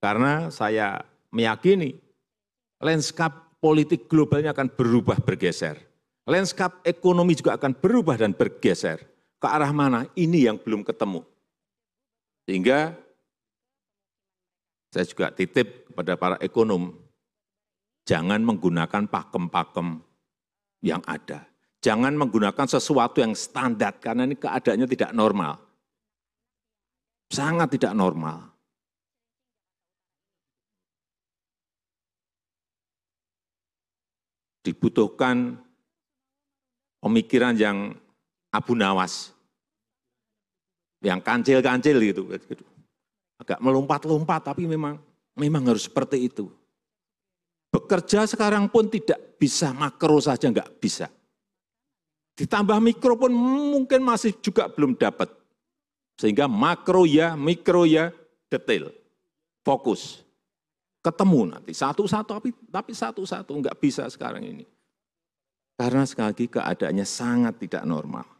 Karena saya meyakini landscape politik globalnya akan berubah bergeser. Landscape ekonomi juga akan berubah dan bergeser. Ke arah mana? Ini yang belum ketemu. Sehingga saya juga titip kepada para ekonom, jangan menggunakan pakem-pakem yang ada. Jangan menggunakan sesuatu yang standar, karena ini keadaannya tidak normal. Sangat tidak normal. Dibutuhkan pemikiran yang abu nawas, yang kancil-kancil gitu. Agak melompat-lompat, tapi memang memang harus seperti itu. Bekerja sekarang pun tidak bisa makro saja enggak bisa. Ditambah mikro pun mungkin masih juga belum dapat. Sehingga makro ya, mikro ya, detail, fokus. Ketemu nanti satu-satu, tapi, tapi satu-satu enggak bisa sekarang ini. Karena sekali lagi keadaannya sangat tidak normal.